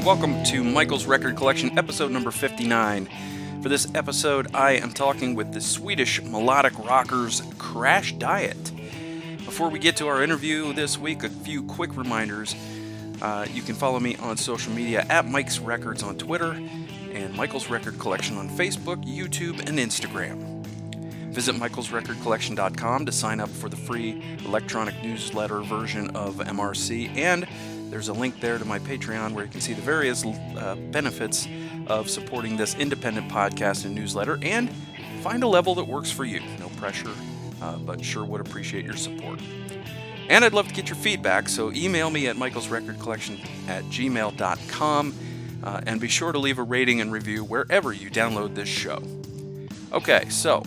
Everybody, welcome to Michael's Record Collection, episode number 59. For this episode, I am talking with the Swedish melodic rockers Crashdïet. Before we get to our interview this week, a few quick reminders. Uh, you can follow me on social media at Mike's Records on Twitter and Michael's Record Collection on Facebook, YouTube, and Instagram. Visit michaelsrecordcollection.com to sign up for the free electronic newsletter version of MRC, and there's a link there to my Patreon where you can see the various uh, benefits of supporting this independent podcast and newsletter and find a level that works for you. No pressure, uh, but sure would appreciate your support. And I'd love to get your feedback, so email me at michaelsrecordcollection at gmail.com uh, and be sure to leave a rating and review wherever you download this show. Okay, so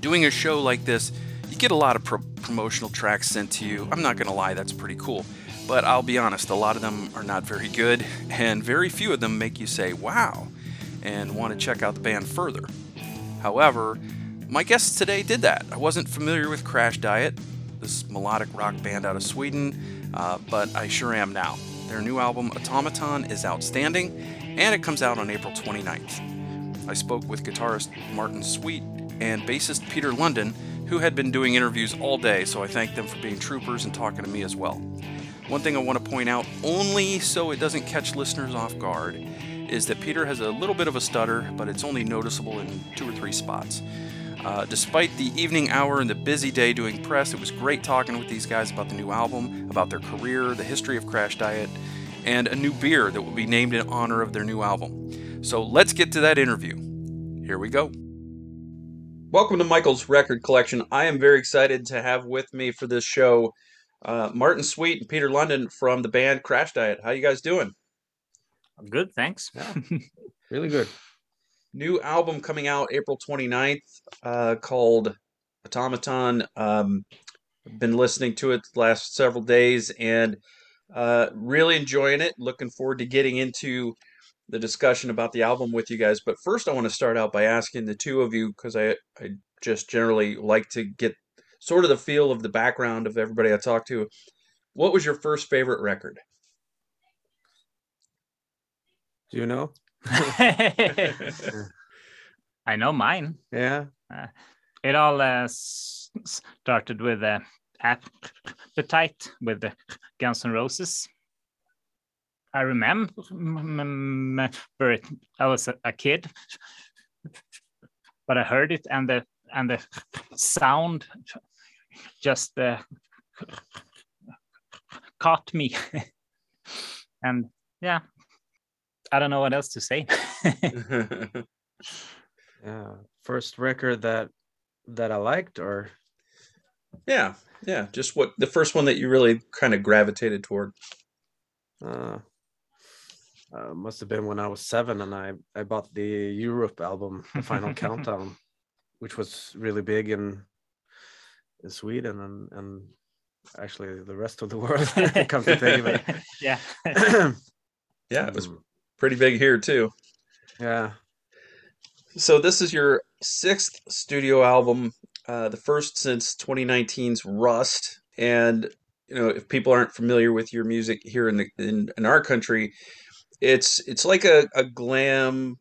doing a show like this, you get a lot of pro- promotional tracks sent to you. I'm not going to lie, that's pretty cool. But I'll be honest, a lot of them are not very good, and very few of them make you say, wow, and want to check out the band further. However, my guests today did that. I wasn't familiar with Crashdïet, this melodic rock band out of Sweden, uh, but I sure am now. Their new album, Automaton, is outstanding, and it comes out on April 29th. I spoke with guitarist Martin Sweet and bassist Peter London, who had been doing interviews all day, so I thank them for being troopers and talking to me as well. One thing I want to point out, only so it doesn't catch listeners off guard, is that Peter has a little bit of a stutter, but it's only noticeable in two or three spots. Uh, despite the evening hour and the busy day doing press, it was great talking with these guys about the new album, about their career, the history of Crashdïet, and a new beer that will be named in honor of their new album. So let's get to that interview. Here we go. Welcome to Michael's Record Collection. I am very excited to have with me for this show uh, Martin Sweet and Peter London from the band Crashdïet. How you guys doing? I'm good, thanks. Yeah, really good. New album coming out April 29th uh, called Automaton. Um, been listening to it the last several days and uh, really enjoying it. Looking forward to getting into the discussion about the album with you guys. But first, I want to start out by asking the two of you because I, I just generally like to get sort of the feel of the background of everybody I talked to. What was your first favorite record? Do you know? I know mine. Yeah. Uh, it all uh, started with uh, Appetite with the Guns N' Roses. I remember it. I was a, a kid, but I heard it and the and the sound just uh, caught me, and yeah, I don't know what else to say. Yeah. First record that that I liked or yeah, yeah. Just what the first one that you really kind of gravitated toward. uh, uh must have been when I was seven and I I bought the Europe album, The Final Countdown, which was really big in in Sweden and and actually the rest of the world. come to think of it. yeah. Yeah, it was pretty big here too. yeah. So this is your sixth studio album, uh, the first since 2019's Rust. And you know, if people aren't familiar with your music here in the in, in our country, it's it's like a, a glam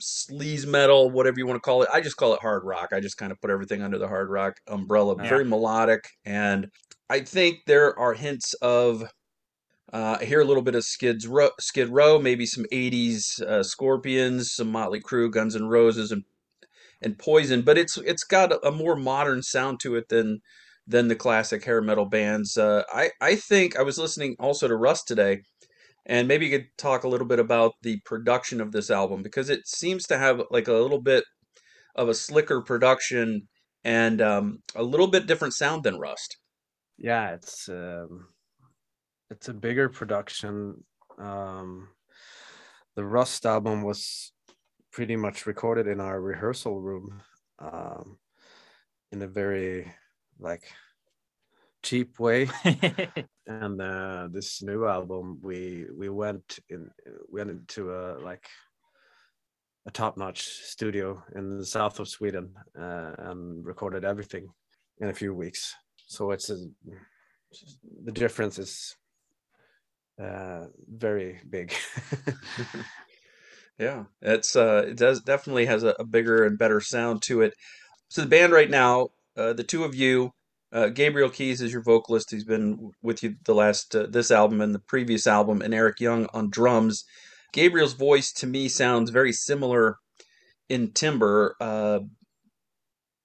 sleaze metal, whatever you want to call it. I just call it hard rock. I just kind of put everything under the hard rock umbrella. Yeah. Very melodic, and I think there are hints of. Uh, I hear a little bit of Skid's Row, Skid Row, maybe some '80s uh, Scorpions, some Motley Crue, Guns N' Roses, and and Poison. But it's it's got a, a more modern sound to it than than the classic hair metal bands. Uh, I I think I was listening also to Rust today, and maybe you could talk a little bit about the production of this album because it seems to have like a little bit of a slicker production and um, a little bit different sound than Rust. yeah it's um it's a bigger production um the rust album was pretty much recorded in our rehearsal room um in a very like cheap way and uh this new album we we went in went into a like a top-notch studio in the south of sweden uh, and recorded everything in a few weeks so it's a the difference is uh, very big. yeah, it's uh, it does definitely has a, a, bigger and better sound to it. So the band right now, uh, the two of you, uh, Gabriel Keyes is your vocalist. He's been with you the last uh, this album and the previous album, and Eric Young on drums. Gabriel's voice to me sounds very similar in timbre uh,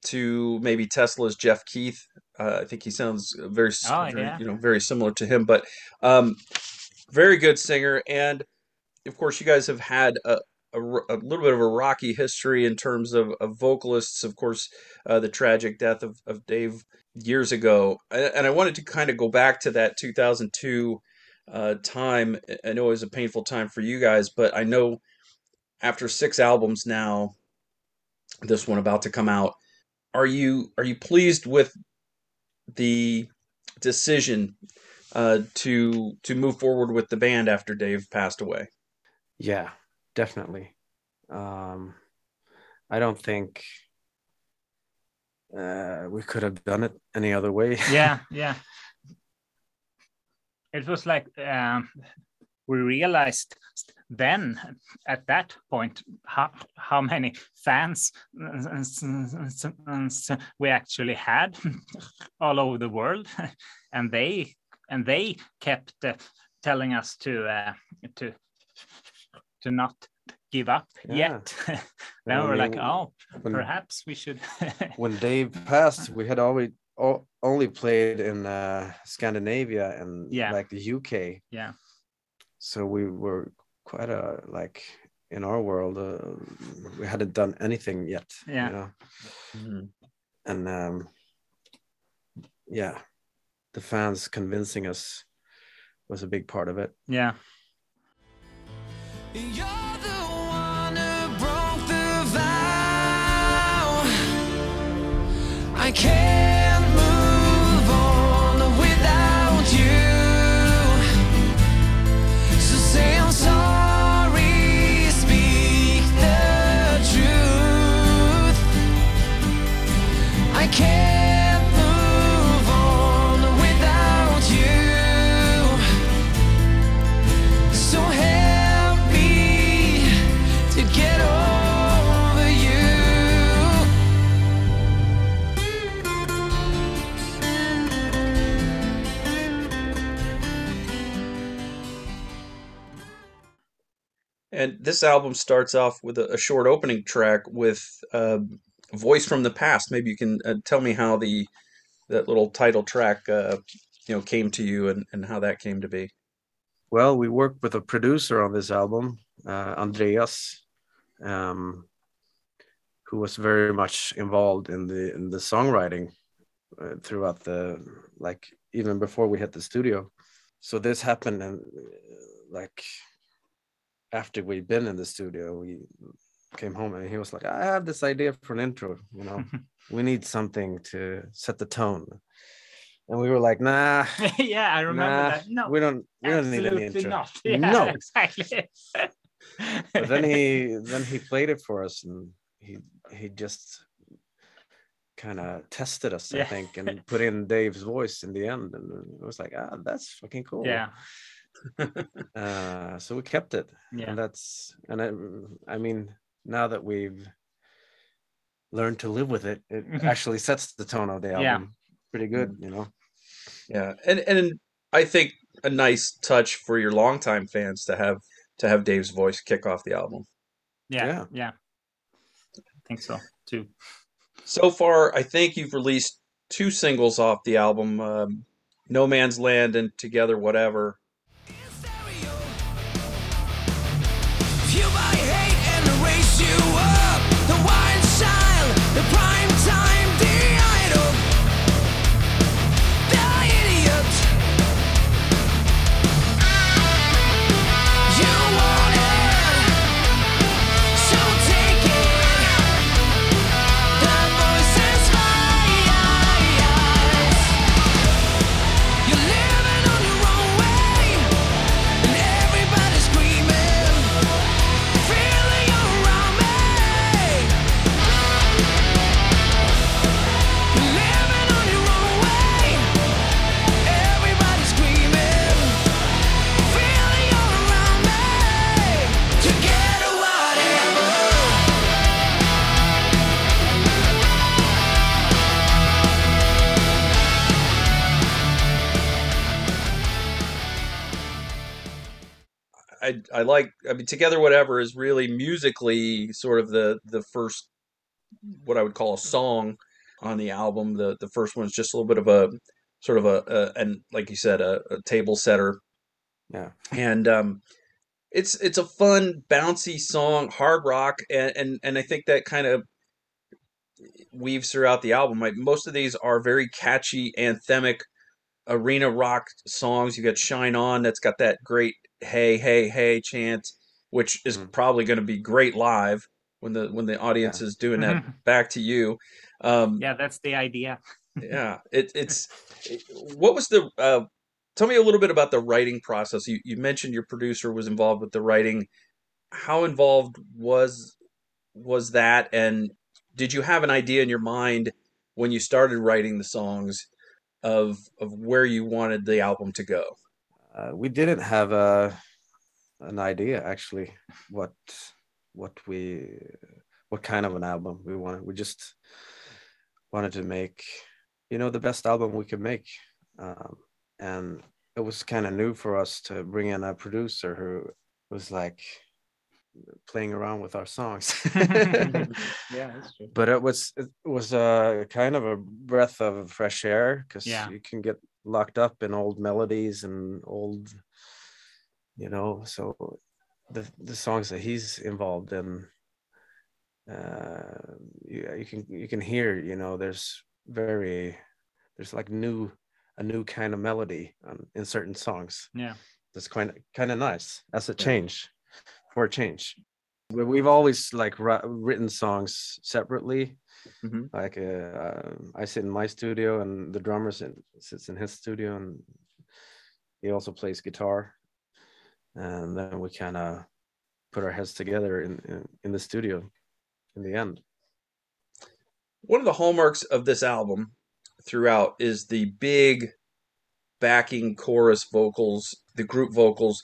to maybe Tesla's Jeff Keith. Uh, I think he sounds very, oh, very yeah. you know, very similar to him. But um, very good singer, and of course, you guys have had a, a, a, little bit of a rocky history in terms of, of vocalists. Of course, uh, the tragic death of, of Dave years ago, and I wanted to kind of go back to that 2002 uh, time. I know it was a painful time for you guys, but I know after six albums now, this one about to come out, are you are you pleased with the decision uh, to to move forward with the band after Dave passed away? Yeah, definitely. Um, I don't think uh, we could have done it any other way. yeah, yeah. It was like um, we realized then at that point how, how many fans we actually had all over the world and they and they kept uh, telling us to uh, to to not give up yeah. yet then yeah, we're like oh when, perhaps we should when dave passed we had always only played in uh, scandinavia and yeah. like the uk yeah so we were quite a like in our world uh, we hadn't done anything yet yeah you know? mm-hmm. and um yeah the fans convincing us was a big part of it yeah I can't this album starts off with a, a short opening track with uh, "Voice from the Past." Maybe you can uh, tell me how the that little title track, uh, you know, came to you and, and how that came to be. Well, we worked with a producer on this album, uh, Andreas, um, who was very much involved in the in the songwriting uh, throughout the like even before we hit the studio. So this happened and like after we'd been in the studio, we came home and he was like, I have this idea for an intro, you know, we need something to set the tone. And we were like, nah. yeah, I remember nah, that. No, we don't we don't need any intro. Not. Yeah, no, exactly. but then he then he played it for us and he he just kind of tested us, yeah. I think, and put in Dave's voice in the end. And it was like, ah, that's fucking cool. Yeah. uh, so we kept it. Yeah. And that's and I, I mean, now that we've learned to live with it, it Mm-hmm. actually sets the tone of the album Yeah. pretty good, you know. Yeah, and and I think a nice touch for your longtime fans to have to have Dave's voice kick off the album. Yeah, Yeah. yeah. I think so too. So far, I think you've released two singles off the album, um, "No Man's Land" and "Together Whatever." I I like I mean Together Whatever is really musically sort of the the first what I would call a song on the album. The the first one is just a little bit of a sort of a, a and like you said a, a table setter Yeah. and um it's it's a fun bouncy song hard rock and and, and i think that kind of weaves throughout the album like most of these are very catchy anthemic arena rock songs you got shine on that's got that great hey hey hey chant which is Mhm. probably going to be great live when the when the audience is doing that back to you. Um Yeah, that's the idea. yeah it, it's it- what was the uh tell me a little bit about the writing process. You, you mentioned your producer was involved with the writing. How involved was was that? And did you have an idea in your mind when you started writing the songs of of where you wanted the album to go Uh, we didn't have a an idea actually what what we what kind of an album we wanted. We just wanted to make you know the best album we could make, um, and it was kind of new for us to bring in a producer who was like playing around with our songs. yeah, that's true. but it was it was a kind of a breath of fresh air because Yeah. you can get locked up in old melodies and old you know so the the songs that he's involved in uh you, you can you can hear you know there's very there's like new a new kind of melody um, in certain songs. Yeah. that's kind of kind of nice. As a change for a change. We- we've always like ri- written songs separately Mhm. like uh, i sit in my studio and the drummer sit, sits in his studio and he also plays guitar and then we kind of put our heads together in, in in the studio in the end one of the hallmarks of this album throughout is the big backing chorus vocals, the group vocals.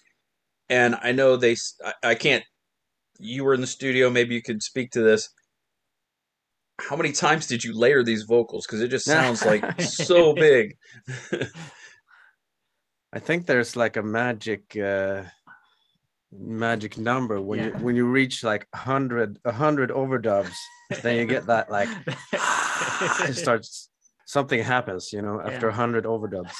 And I know they, I can't, you were in the studio, maybe you could speak to this. How many times did you layer these vocals? Because it just sounds like so big. i think there's like a magic uh magic number when you when you reach like 100 a 100 overdubs then you get that like it starts something happens you know after a Yeah. 100 overdubs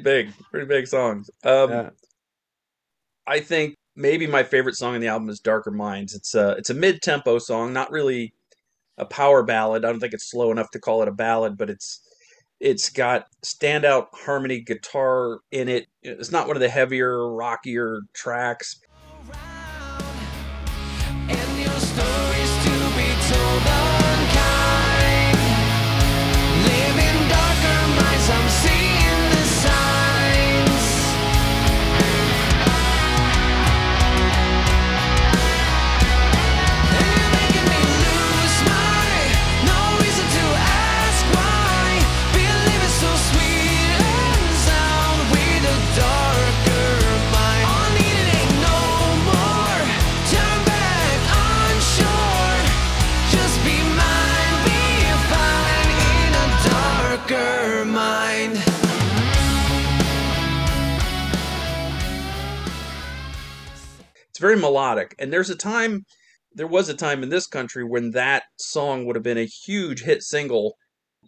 pretty big, pretty big songs. Um, yeah I think maybe my favorite song on the album is Darker Minds. It's a it's a mid tempo song, not really a power ballad. I don't think it's slow enough to call it a ballad, but it's it's got standout harmony guitar in it. It's not one of the heavier, rockier tracks. And It's very melodic, and there's a time, there was a time in this country when that song would have been a huge hit single.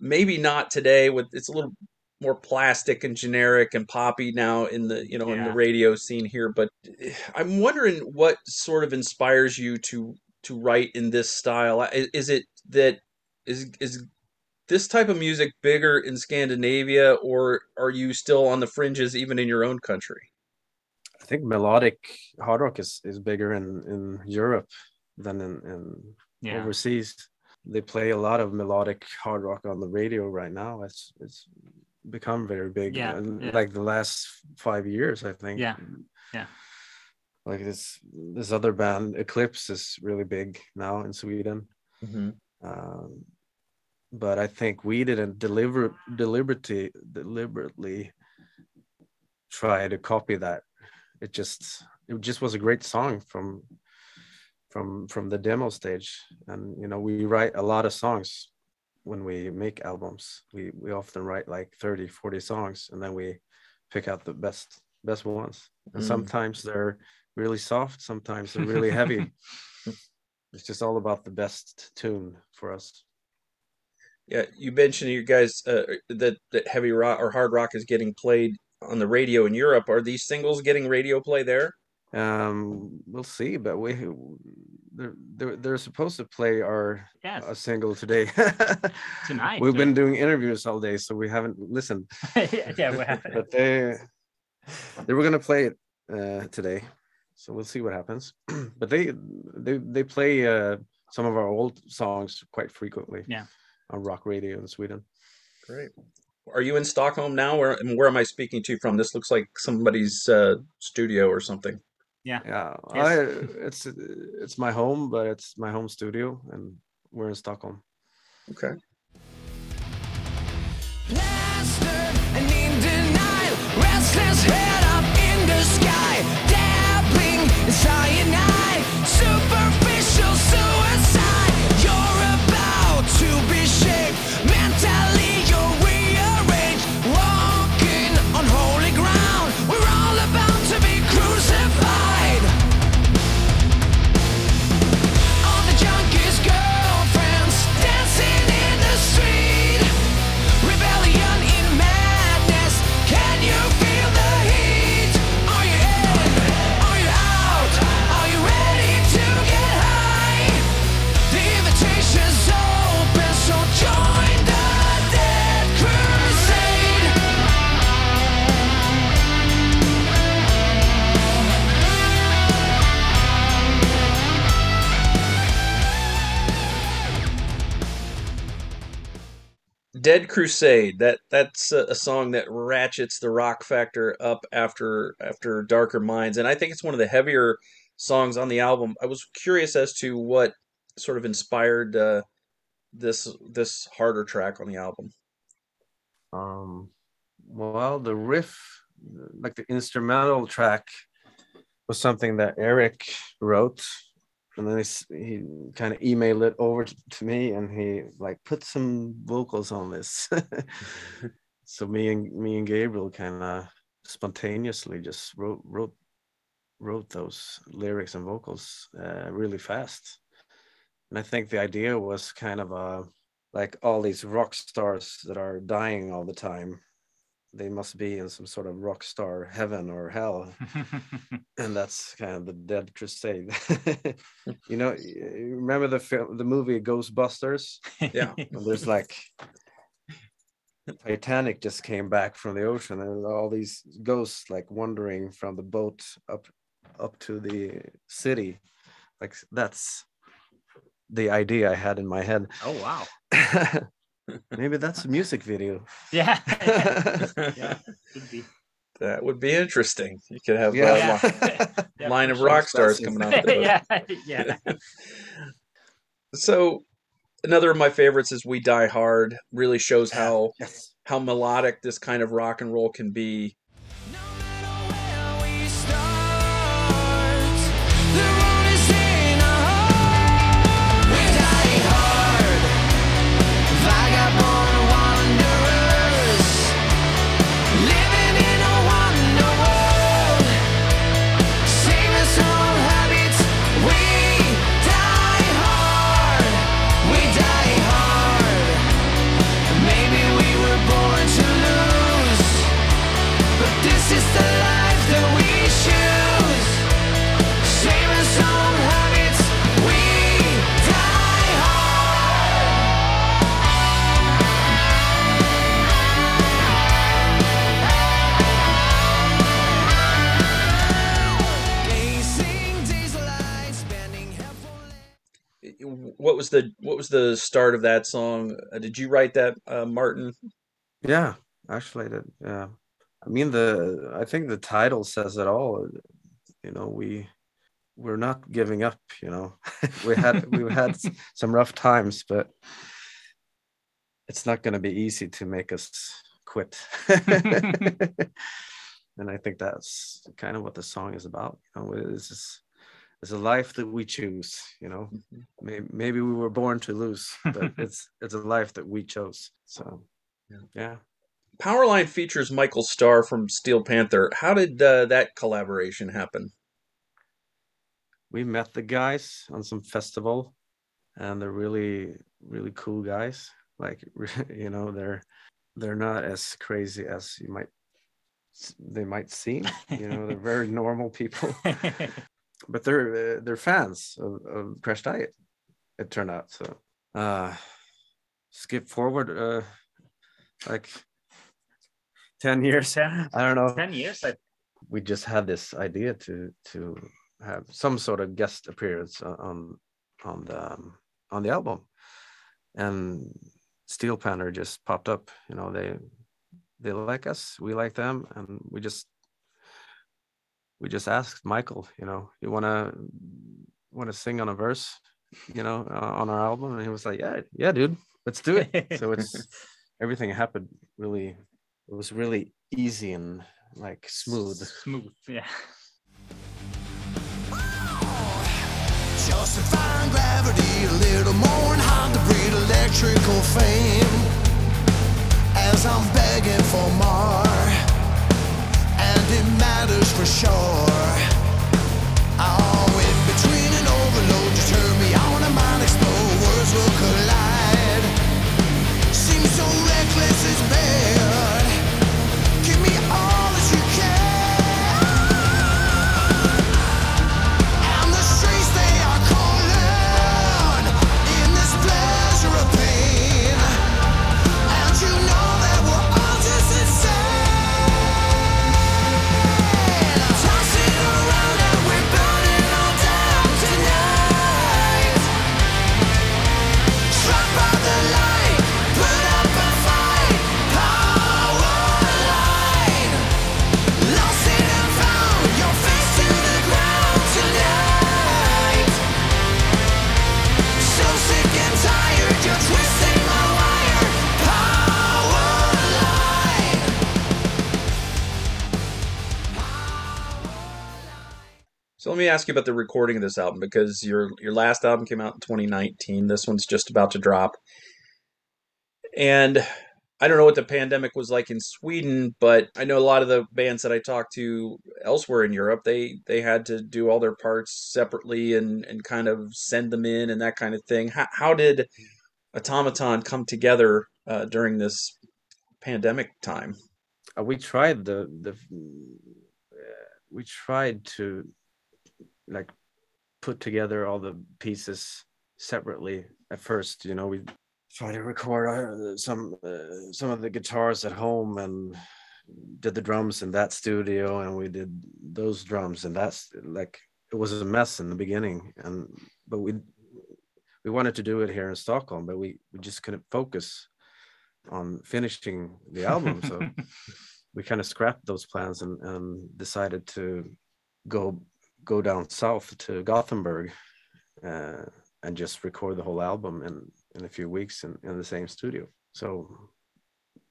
Maybe not today. With it's a little more plastic and generic and poppy now in the you know in the radio scene here. But eh, I'm wondering what sort of inspires you to to write in this style. Is it that is is this type of music bigger in Scandinavia, or are you still on the fringes even in your own country? I think melodic hard rock is, is bigger in, in Europe than in, in Yeah. overseas. They play a lot of melodic hard rock on the radio right now. It's it's become very big. Yeah, in, yeah. like the last five years, I think. Yeah, yeah. Like this this other band, Eclipse, is really big now in Sweden. Mm-hmm. Um, but I think we didn't deliver deliberately deliberately try to copy that. It just it just was a great song from from from the demo stage, and you know we write a lot of songs when we make albums. We we often write like 30, 40 songs, and then we pick out the best best ones. And Mm. sometimes they're really soft, sometimes they're really heavy. It's just all about the best tune for us. Yeah, you mentioned you guys uh, that that heavy rock or hard rock is getting played on the radio in Europe. Are these singles getting radio play there? Um, we'll see, but we they're they're, they're supposed to play our Yes. a single today. Tonight, We've or- been doing interviews all day, so we haven't listened. yeah, yeah, we have. But they they were gonna play it uh, today, so we'll see what happens. but they they they play uh, some of our old songs quite frequently. Yeah. On rock radio in Sweden. Great. Are you in Stockholm now? Where where am I speaking to you from? This looks like somebody's uh, studio or something. Yeah, Yes. I, it's it's my home, but it's my home studio, and we're in Stockholm. Okay. Plastered and in denial, restless head Crusade. That that's a, a song that ratchets the rock factor up after after Darker Minds, and I think it's one of the heavier songs on the album. I was curious as to what sort of inspired uh, this this harder track on the album. Um, well, the riff, like the instrumental track, was something that Eric wrote, and then he, he kind of emailed it over to me, and he like put some vocals on this. so me and me and Gabriel kind of spontaneously just wrote wrote wrote those lyrics and vocals uh, really fast. And I think the idea was kind of a like all these rock stars that are dying all the time they must be in some sort of rock star heaven or hell. And that's kind of the dead crusade. You know you remember the film the movie ghostbusters? Yeah. and there's like titanic just came back from the ocean and all these ghosts like wandering from the boat up up to the city. Like that's the idea i had in my head. Oh wow. Maybe that's a music video. Yeah. yeah. Be. That would be interesting. You could have Yeah. a Yeah. li- Yeah, line of rock stars coming out. Yeah. Yeah. So another of my favorites is "We Die Hard." Really shows how Yes. how melodic this kind of rock and roll can be. Was the start of that song? Uh, did you write that, uh, Martin? Yeah, actually, that yeah. I mean, the I think the title says it all. You know, we we're not giving up. You know, we had we've had some rough times, but it's not going to be easy to make us quit. and I think that's kind of what the song is about. You know, it's just, it's a life that we choose. You know, maybe maybe we were born to lose, but it's it's a life that we chose. So, Yeah. yeah. Powerline features Michael Starr from Steel Panther. How did uh, that collaboration happen? we met the guys on some festival and they're really really cool guys like you know they're they're not as crazy as you might they might seem you know they're very normal people but they're uh, they're fans of, of Crashdïet it turned out so uh skip forward uh like 10 years. Ten- i don't know. Ten years. I, we just had this idea to to have some sort of guest appearance on on the um, on the album. And steel panther just popped up you know they they like us we like them and we just we just asked michael you know you want to want to sing on a verse you know uh, on our album and he was like yeah yeah dude let's do it so it's everything happened really it was really easy and like smooth Smooth. Yeah. Justifying gravity, a little more and hard to breathe electrical fame. Matters ask you about the recording of this album because your your last album came out in 2019. This one's just about to drop. And I don't know what the pandemic was like in Sweden, but I know a lot of the bands that I talked to elsewhere in Europe, they they had to do all their parts separately and and kind of send them in and that kind of thing. How how did Automaton come together uh, during this pandemic time? uh, we tried the the uh, we tried to like put together all the pieces separately at first you know we tried to record uh, some uh, some of the guitars at home and did the drums in that studio and we did those drums and that's like it was a mess in the beginning and but we we wanted to do it here in Stockholm but we we just couldn't focus on finishing the album so we kind of scrapped those plans and, and decided to go go down south to Gothenburg uh, and just record the whole album in in a few weeks in, in the same studio. So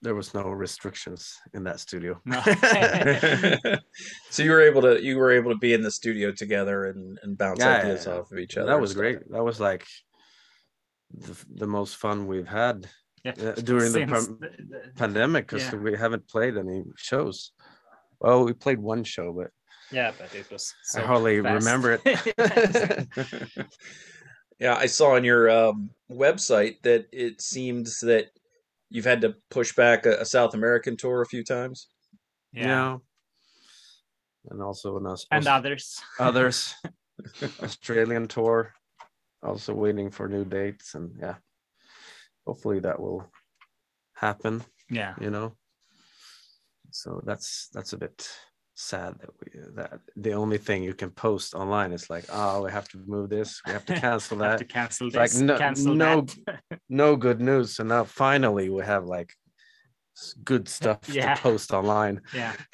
there was no restrictions in that studio. No. so you were able to you were able to be in the studio together and, and bounce Yeah, ideas yeah, yeah. off of each other. that was great. That was like the, the most fun we've had yeah. uh, during the Since pam- the- the- pandemic because Yeah. we haven't played any shows. Well, we played one show, but yeah, but it was. So I hardly fast. remember it. yeah, I saw on your um, website that it seems that you've had to push back a, a South American tour a few times. yeah. And also an Aus- And others. others Australian tour, also waiting for new dates, and yeah, hopefully that will happen. Yeah. You know, so that's that's a bit sad that we that the only thing you can post online is like, oh, we have to move this, we have to cancel Have that. to cancel It's like no- cancel no- that. no good news. So now finally we have like good stuff Yeah. to post online. yeah,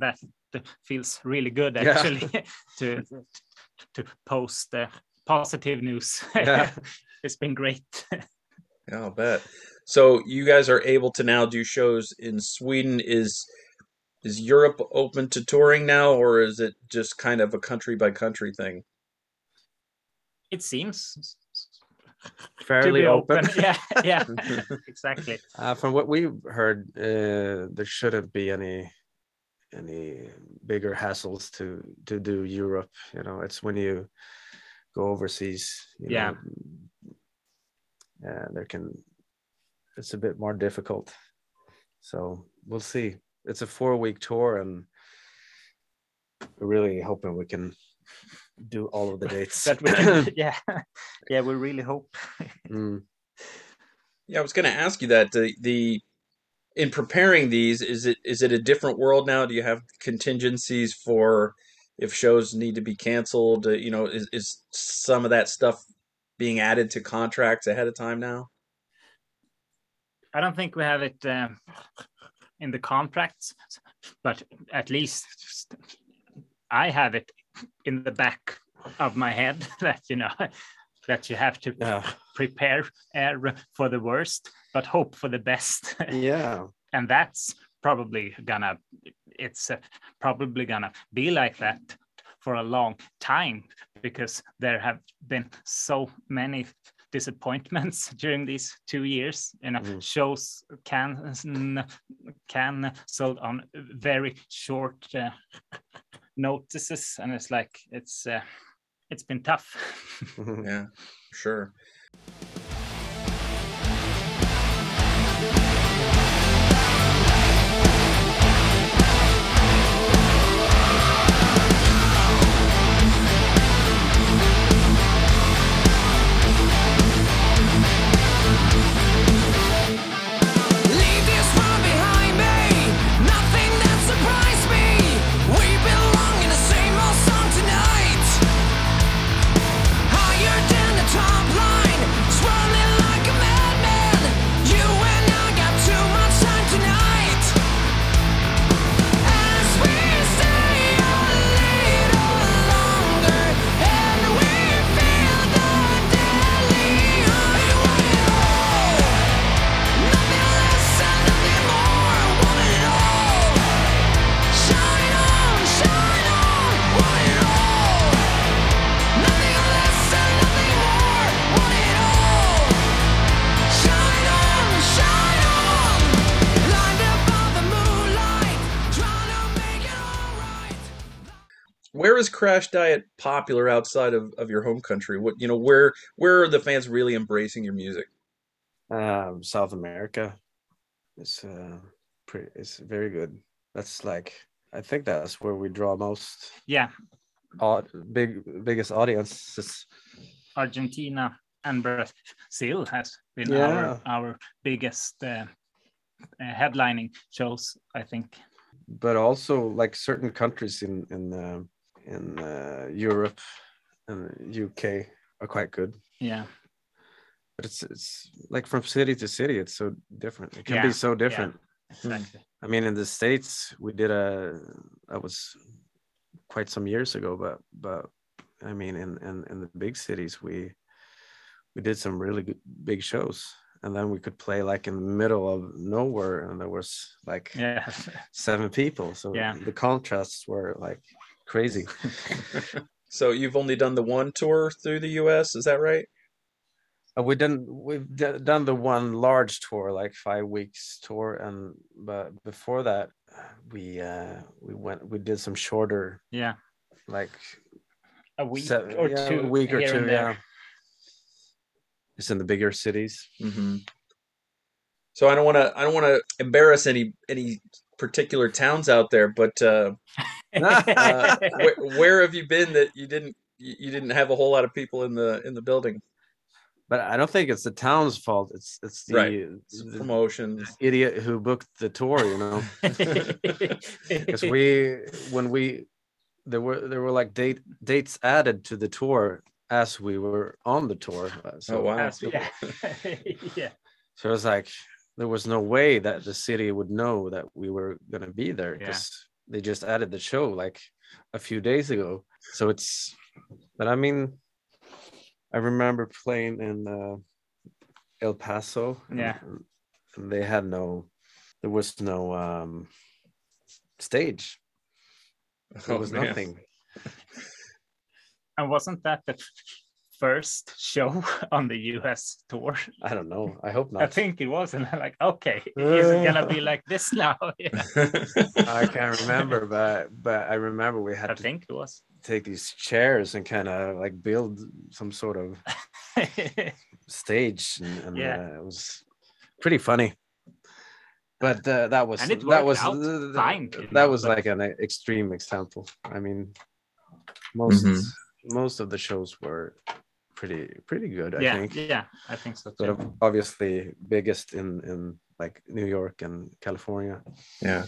that that feels really good Yeah. actually to to post uh, positive news. Yeah. it's been great. Yeah, I'll bet. So you guys are able to now do shows in Sweden. Is is Europe open to touring now, or is it just kind of a country by country thing? It seems Fairly be open. Yeah, yeah, exactly. Uh, from what we've heard, uh, there shouldn't be any any bigger hassles to to do Europe. You know, it's when you go overseas. You Yeah. Know, uh, there can it's a bit more difficult. So we'll see. It's a four week tour, and we're really hoping we can do all of the dates. That we can, yeah, yeah. We really hope. Mm. Yeah, I was going to ask you that. The the in preparing these, is it is it a different world now? Do you have contingencies for if shows need to be canceled? Uh, you know, is is some of that stuff being added to contracts ahead of time now? I don't think we have it um, in the contracts, but at least I have it in the back of my head that you know that you have to Yeah. prepare for the worst, but hope for the best, Yeah. and that's probably gonna it's uh, probably gonna be like that for a long time because there have been so many disappointments during these two years you know Mm. shows can can sold on very short uh, notices and it's like it's uh, it's been tough Yeah, sure. Where is Crashdïet popular outside of, of your home country? What you know, where where are the fans really embracing your music? um, South America is uh, pretty. It's very good. That's like I think that's where we draw most yeah au- big biggest audiences. argentina and brazil has been Yeah. our our biggest uh, uh, headlining shows i think But also like certain countries in in uh, in uh, Europe and UK are quite good. yeah But it's it's like from city to city, it's so different. It can Yeah, be so different. exactly I mean, in the states, we did a. That was quite some years ago, but but I mean, in in in the big cities, we we did some really good big shows, and then we could play like in the middle of nowhere, and there was like yeah seven people. So Yeah. the contrasts were like crazy. So you've only done the one tour through the U.S. Is that right? Uh, we done we've d- done the one large tour, like five weeks tour, and but before that, we uh we went we did some shorter, yeah like a week Se- or yeah, two a week or two, yeah. It's in the bigger cities. Mm-hmm. So I don't want to I don't want to embarrass any any particular towns out there, but uh, uh, where, where have you been that you didn't you you didn't have a whole lot of people in the in the building? but I don't think it's the town's fault. It's it's the, Right. the Promotions. idiot who booked the tour. You know, because we when we there were there were like date dates added to the tour as we were on the tour. Uh, So Oh, wow. As- yeah. yeah. So it was like there was no way that the city would know that we were gonna be there Yeah. they just added the show like a few days ago. So it's, but I mean, I remember playing in uh, El Paso. and- Yeah. and- they had no, there was no um, stage. There Oh, was man. nothing. And wasn't that the first show on the US tour? I don't know. I hope not. I think it was, and I'm like, okay, is it gonna be like this now? Yeah, I can't remember, but but I remember we had I to think it was. take these chairs and kind of like build some sort of stage and, and Yeah. uh, it was pretty funny but uh, that was And it that was out uh, fine, that know, was but- like an extreme example i mean most Mhm. most of the shows were pretty pretty good i yeah, think yeah, I think so but too. ob- obviously biggest in in like new york and california Yeah.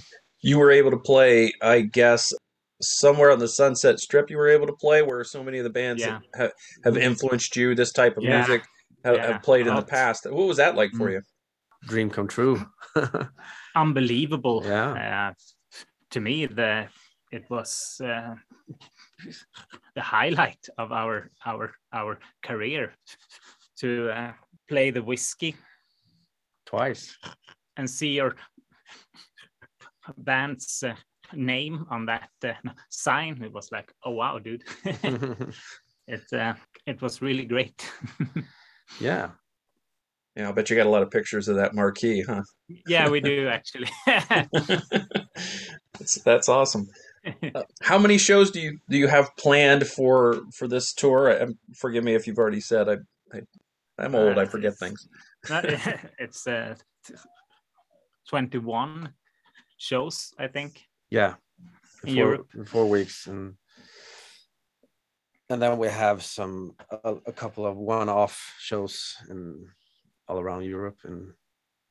You were able to play, I guess, somewhere on the Sunset Strip. You were able to play where so many of the bands Yeah. that have, have influenced you. This type of Yeah. music have, Yeah. have played in the past. What was that like for Mm. you? dream come true Unbelievable. Yeah. Uh, to me, the it was uh, the highlight of our our our career to uh, play the Whisky twice and see your band's uh, name on that uh, sign. It was like, oh wow, dude! it uh, it was really great. yeah Yeah, I bet you got a lot of pictures of that marquee, huh? yeah, we do actually. that's, that's awesome. How many shows do you do you have planned for for this tour? Um forgive me if you've already said. I, I I'm old. I Uh, forget it's- things. it's uh, 21 shows, I think. yeah In four, Europe. four weeks and and then we have some a, a couple of one-off shows in all around europe and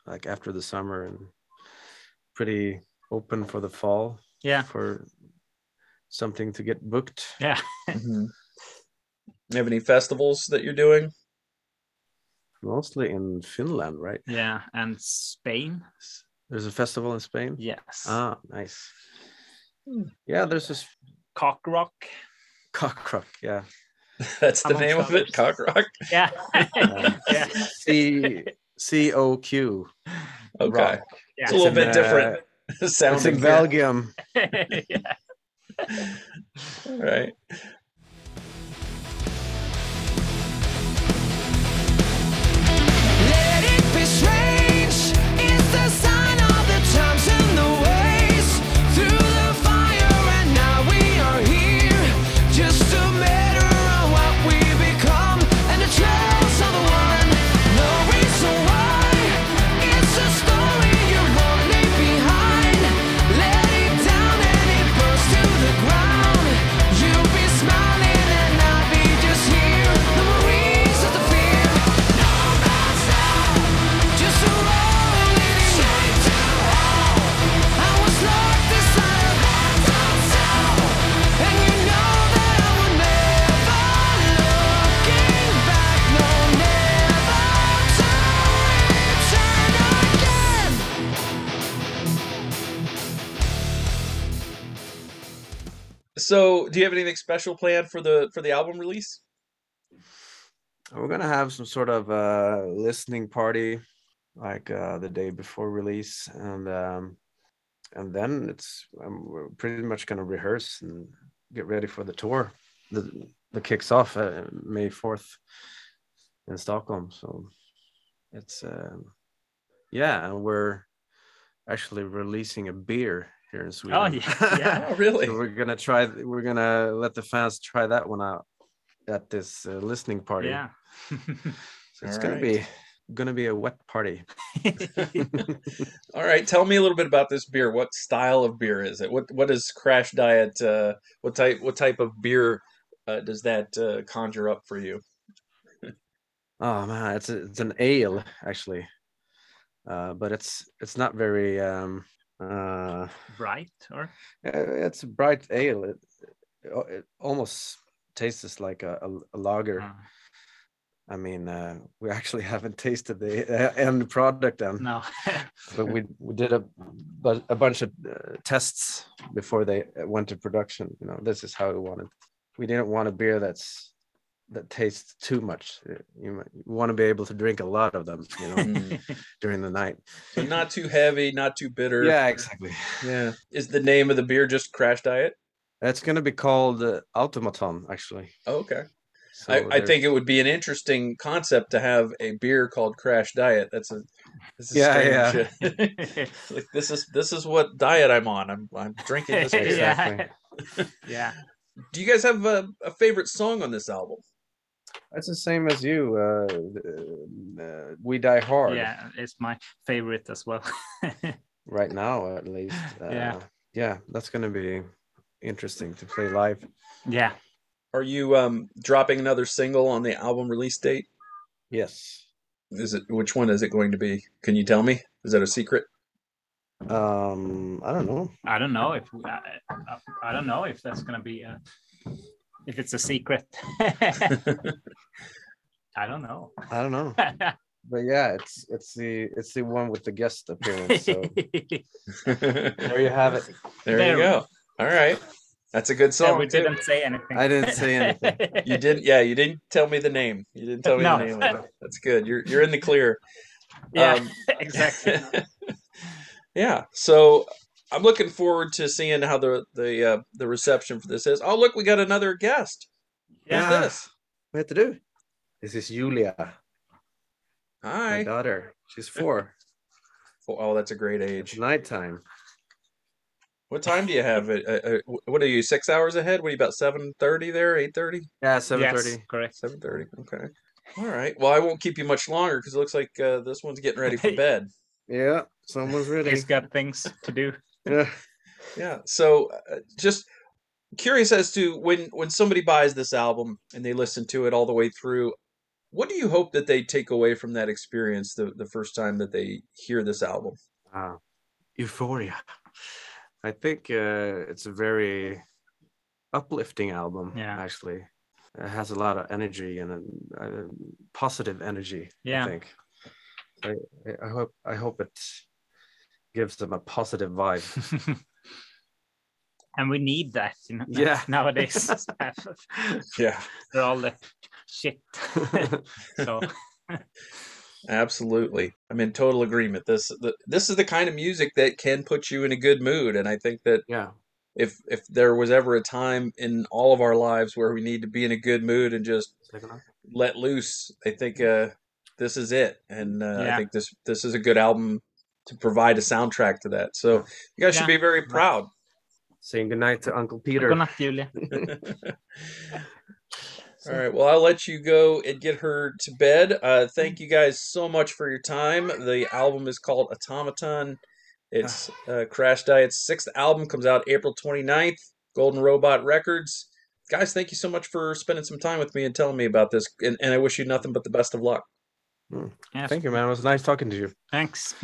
like after the summer and pretty open for the fall Yeah, for something to get booked yeah. Mhm. You have any festivals that you're doing? mostly in finland right Yeah, and Spain. there's a festival in spain Yes. ah nice yeah there's this Cock Rock. cockroach yeah That's the Amongst name of it, others. Cock Rock. Yeah. Yeah. c c o q Okay, rock. Yeah. it's a little in, bit uh, different. Sound it's in belgium yeah. Right. You have anything special planned for the for the album release? We're gonna have some sort of uh listening party like uh the day before release and um and then it's um, we're pretty much gonna rehearse and get ready for the tour. The the kicks off uh, May 4th in Stockholm. So it's um yeah, and we're actually releasing a beer here in Sweden. Oh, yeah, yeah. Oh, really? So we're gonna try. We're gonna let the fans try that one out at this uh, listening party. yeah. So it's All gonna right. be gonna be a wet party. All right, tell me a little bit about this beer. What style of beer is it? What what is Crashdïet? Uh, what type what type of beer uh, does that uh, conjure up for you? Oh man, it's a, it's an ale actually, uh, but it's it's not very. Um, uh, Bright or uh, it's a bright ale. It, it, it almost tastes like a, a, a lager. uh, I mean, uh, we actually haven't tasted the uh, end product then, no? but we we did a a bunch of uh, tests before they uh, went to production. You know, this is how we wanted. We didn't want a beer that's that tastes too much. Uh, You, might- you want to be able to drink a lot of them, you know, Mm. during the night. So not too heavy, not too bitter. Yeah, exactly. Yeah. Is the name of the beer just Crashdïet? It's going to be called uh, Automaton, actually. Oh, okay. So I, I think it would be an interesting concept to have a beer called Crashdïet. That's a this is Yeah, strange. like this is this is what diet I'm on. I'm I'm drinking this. beer. Exactly. yeah. yeah. Do you guys have a, a favorite song on this album? That's the same as you. Uh, uh, we die hard. Yeah, it's my favorite as well. Right now, at least. Uh, Yeah. Yeah, that's going to be interesting to play live. yeah. Are you um dropping another single on the album release date? Yes. Is it which one is it going to be? Can you tell me? Is that a secret? Um, I don't know. I don't know if I, I, I don't know if that's gonna be a, if it's a secret. I don't know. I don't know. But yeah, it's it's the it's the one with the guest appearance. So there there you have it. you There. You go. All right. That's a good Yeah, song. we too. didn't say anything. I didn't say anything. You didn't yeah, you didn't tell me the name. You didn't tell me No. the name of it. That's good. You're you're in the clear. yeah, Um, exactly. yeah. So I'm looking forward to seeing how the the uh, the reception for this is. Oh, look, we got another guest. Who's Yeah. this? We have to do? This is Julia, Hi. my daughter. She's four. Oh, that's a great It's age. nighttime. What time do you have? Uh, uh, what are you? Six hours ahead? What are you about? Seven thirty there? Eight thirty? Yeah, seven thirty. Yes, correct. Seven thirty. Okay. All right. Well, I won't keep you much longer because it looks like uh, this one's getting ready for bed. Yeah, someone's ready. He's got things to do. Yeah. Yeah. So, uh, just curious as to when when somebody buys this album and they listen to it all the way through, what do you hope that they take away from that experience the the first time that they hear this album? Ah, Euphoria. I think uh, it's a very uplifting album. Yeah. actually, it has a lot of energy and a, a positive energy. Yeah. I think. I, I hope I hope it gives them a positive vibe. and we need that, you know, Yeah. nowadays. Yeah. For all the shit. so Absolutely. I'm in total agreement. This the, this is the kind of music that can put you in a good mood, and I think that yeah, if if there was ever a time in all of our lives where we need to be in a good mood and just let loose, I think uh, this is it. And uh, I think this this is a good album to provide a soundtrack to that. So you guys should be very proud. saying goodnight to Uncle Peter. good night, Julia. All right. Well, I'll let you go and get her to bed. Uh, thank you guys so much for your time. The album is called Automaton. It's uh, Crashdïet's sixth album, comes out April 29th, Golden Robot Records. Guys, thank you so much for spending some time with me and telling me about this. And, and I wish you nothing but the best of luck. Yes, Thank you, man. It was nice talking to you. Thanks.